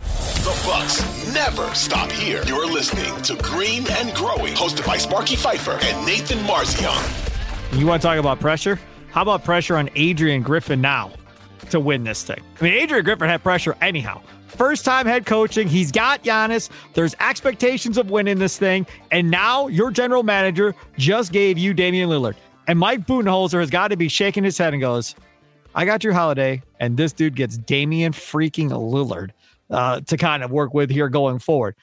The Bucks never stop here. You're listening to Green and Growing, hosted by Sparky Fifer and Nathan Marzion. You want to talk about pressure? How about pressure on Adrian Griffin now to win this thing? I mean, Adrian Griffin had pressure anyhow. First time head coaching. He's got Giannis. There's expectations of winning this thing. And now your general manager just gave you Damian Lillard. And Mike Budenholzer has got to be shaking his head and goes, I got your holiday. And this dude gets Damian freaking Lillard uh, to kind of work with here going forward.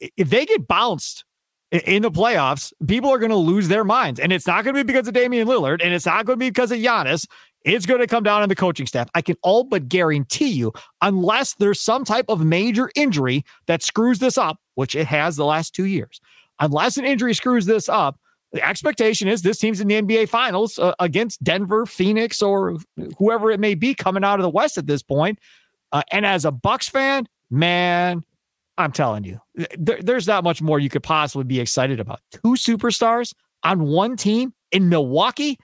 If they get bounced in the playoffs, people are going to lose their minds. And it's not going to be because of Damian Lillard and it's not going to be because of Giannis. It's going to come down on the coaching staff. I can all but guarantee you, unless there's some type of major injury that screws this up, which it has the last two years, unless an injury screws this up, the expectation is this team's in the NBA Finals uh, against Denver, Phoenix, or whoever it may be coming out of the West at this point. Uh, and as a Bucks fan, man, I'm telling you, there, there's not much more you could possibly be excited about. Two superstars on one team in Milwaukee.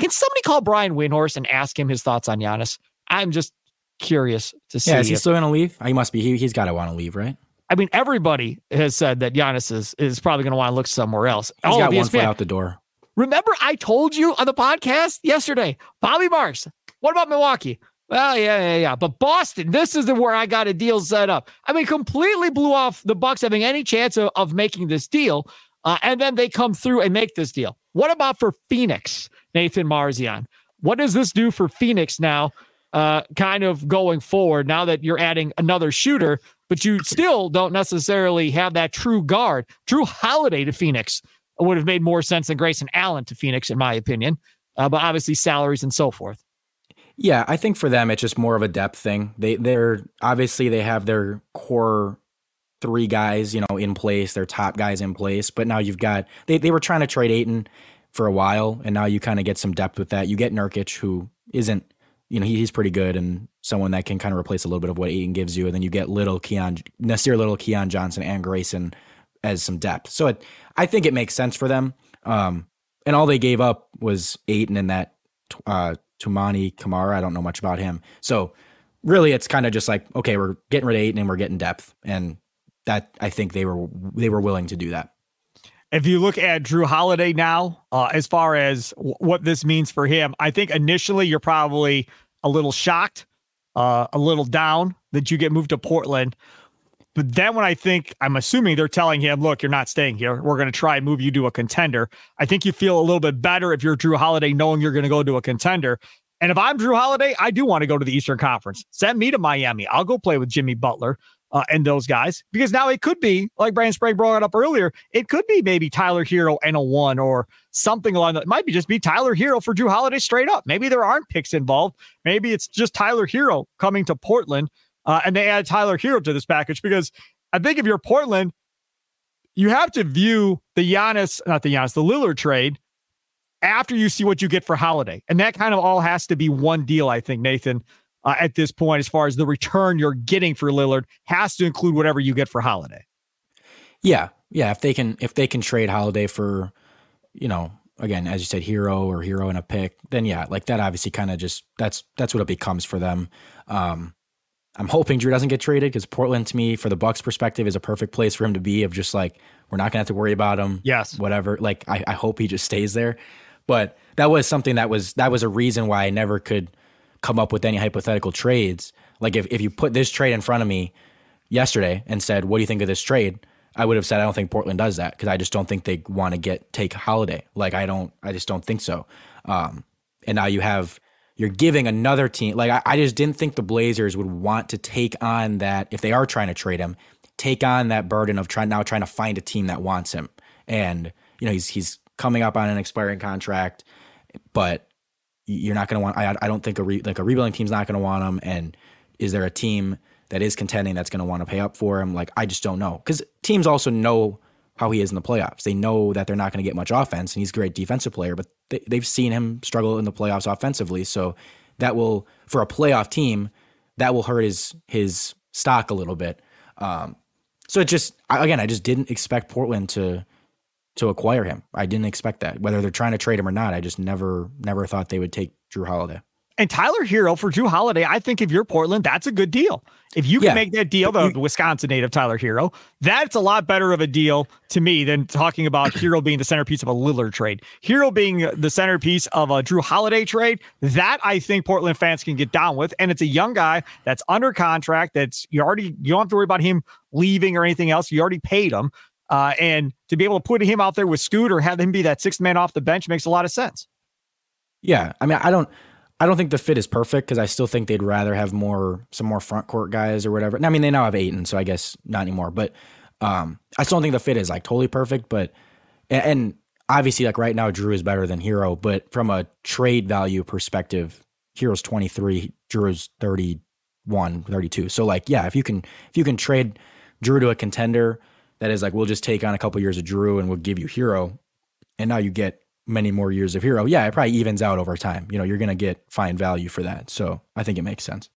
Can somebody call Brian Windhorst and ask him his thoughts on Giannis? I'm just curious to see. Yeah, is he if, still going to leave? He must be. He, he's got to want to leave, right? I mean, everybody has said that Giannis is, is probably going to want to look somewhere else. He's All got one foot out the door. Remember, I told you on the podcast yesterday, Bobby Marks. What about Milwaukee? Well, yeah, yeah, yeah. But Boston, this is the where I got a deal set up. I mean, completely blew off the Bucks having any chance of, of making this deal. Uh, and then they come through and make this deal. What about for Phoenix, Nathan Marzion? What does this do for Phoenix now, uh, kind of going forward, now that you're adding another shooter, but you still don't necessarily have that true guard? Jrue Holiday to Phoenix would have made more sense than Grayson Allen to Phoenix, in my opinion. Uh, but obviously, salaries and so forth. Yeah, I think for them it's just more of a depth thing. They they're obviously they have their core three guys, you know, in place, their top guys in place, but now you've got they they were trying to trade Ayton for a while and now you kind of get some depth with that. You get Nurkic who isn't, you know, he, he's pretty good and someone that can kind of replace a little bit of what Ayton gives you and then you get little Keon Nassir Little Keon Johnson and Grayson as some depth. So it, I think it makes sense for them. Um and all they gave up was Ayton and that uh Toumani Camara. I don't know much about him. So really it's kind of just like, okay, we're getting rid of Ayton and we're getting depth. And that I think they were they were willing to do that. If you look at Jrue Holiday now, uh, as far as w- what this means for him, I think initially you're probably a little shocked, uh, a little down that you get moved to Portland. But then when I think, I'm assuming they're telling him, look, you're not staying here. We're going to try and move you to a contender. I think you feel a little bit better if you're Jrue Holiday knowing you're going to go to a contender. And if I'm Jrue Holiday, I do want to go to the Eastern Conference. Send me to Miami. I'll go play with Jimmy Butler uh, and those guys because now it could be like Brandon Sprague brought up earlier. It could be maybe Tyler Herro and a one or something along that. It might be just be Tyler Herro for Jrue Holiday straight up. Maybe there aren't picks involved. Maybe it's just Tyler Herro coming to Portland uh, and they add Tyler Herro to this package because I think if you're Portland, you have to view the Giannis, not the Giannis, the Lillard trade after you see what you get for Holiday. And that kind of all has to be one deal, I think, Nathan, uh, at this point, as far as the return you're getting for Lillard has to include whatever you get for Holiday. Yeah. Yeah. If they can if they can trade Holiday for, you know, again, as you said, Herro or Herro and a pick, then yeah, like that obviously kind of just that's that's what it becomes for them. Um I'm hoping Jrue doesn't get traded because Portland to me, for the Bucks perspective, is a perfect place for him to be. Of just like we're not gonna have to worry about him. Yes, whatever. Like I, I hope he just stays there. But that was something that was that was a reason why I never could come up with any hypothetical trades. Like if, if you put this trade in front of me yesterday and said, "What do you think of this trade?" I would have said I don't think Portland does that because I just don't think they want to get take Holiday. Like I don't, I just don't think so. Um, and now you have you're giving another team like I, I just didn't think the Blazers would want to take on that if they are trying to trade him, take on that burden of trying now trying to find a team that wants him. And you know he's he's coming up on an expiring contract, but you're not going to want. I I don't think a re, like a rebuilding team's not going to want him. And is there a team? that is contending that's going to want to pay up for him. Like, I just don't know. Because teams also know how he is in the playoffs. They know that they're not going to get much offense, and he's a great defensive player, but they, they've seen him struggle in the playoffs offensively. So that will, for a playoff team, that will hurt his his stock a little bit. Um, so it just again, I just didn't expect Portland to to acquire him. I didn't expect that. Whether they're trying to trade him or not, I just never never thought they would take Jrue Holiday. And Tyler Herro for Jrue Holiday, I think if you're Portland, that's a good deal. If you can yeah. make that deal, the Wisconsin native Tyler Herro, that's a lot better of a deal to me than talking about Herro being the centerpiece of a Lillard trade. Hero being the centerpiece of a Jrue Holiday trade, that I think Portland fans can get down with. And it's a young guy that's under contract. That's you already you don't have to worry about him leaving or anything else. You already paid him. Uh, and to be able to put him out there with Scoot or have him be that sixth man off the bench makes a lot of sense. Yeah, I mean, I don't. I don't think the fit is perfect because I still think they'd rather have more some more front court guys or whatever. I mean, they now have Ayton, so I guess not anymore. But um, I still don't think the fit is like totally perfect. But and, and obviously, like right now, Jrue is better than Herro. But from a trade value perspective, Herro's twenty three, Jrue's 31, 32. So like, yeah, if you can if you can trade Jrue to a contender that is like, we'll just take on a couple years of Jrue and we'll give you Herro, and now you get many more years of Herro, yeah, it probably evens out over time. You know, you're going to get fine value for that. So I think it makes sense.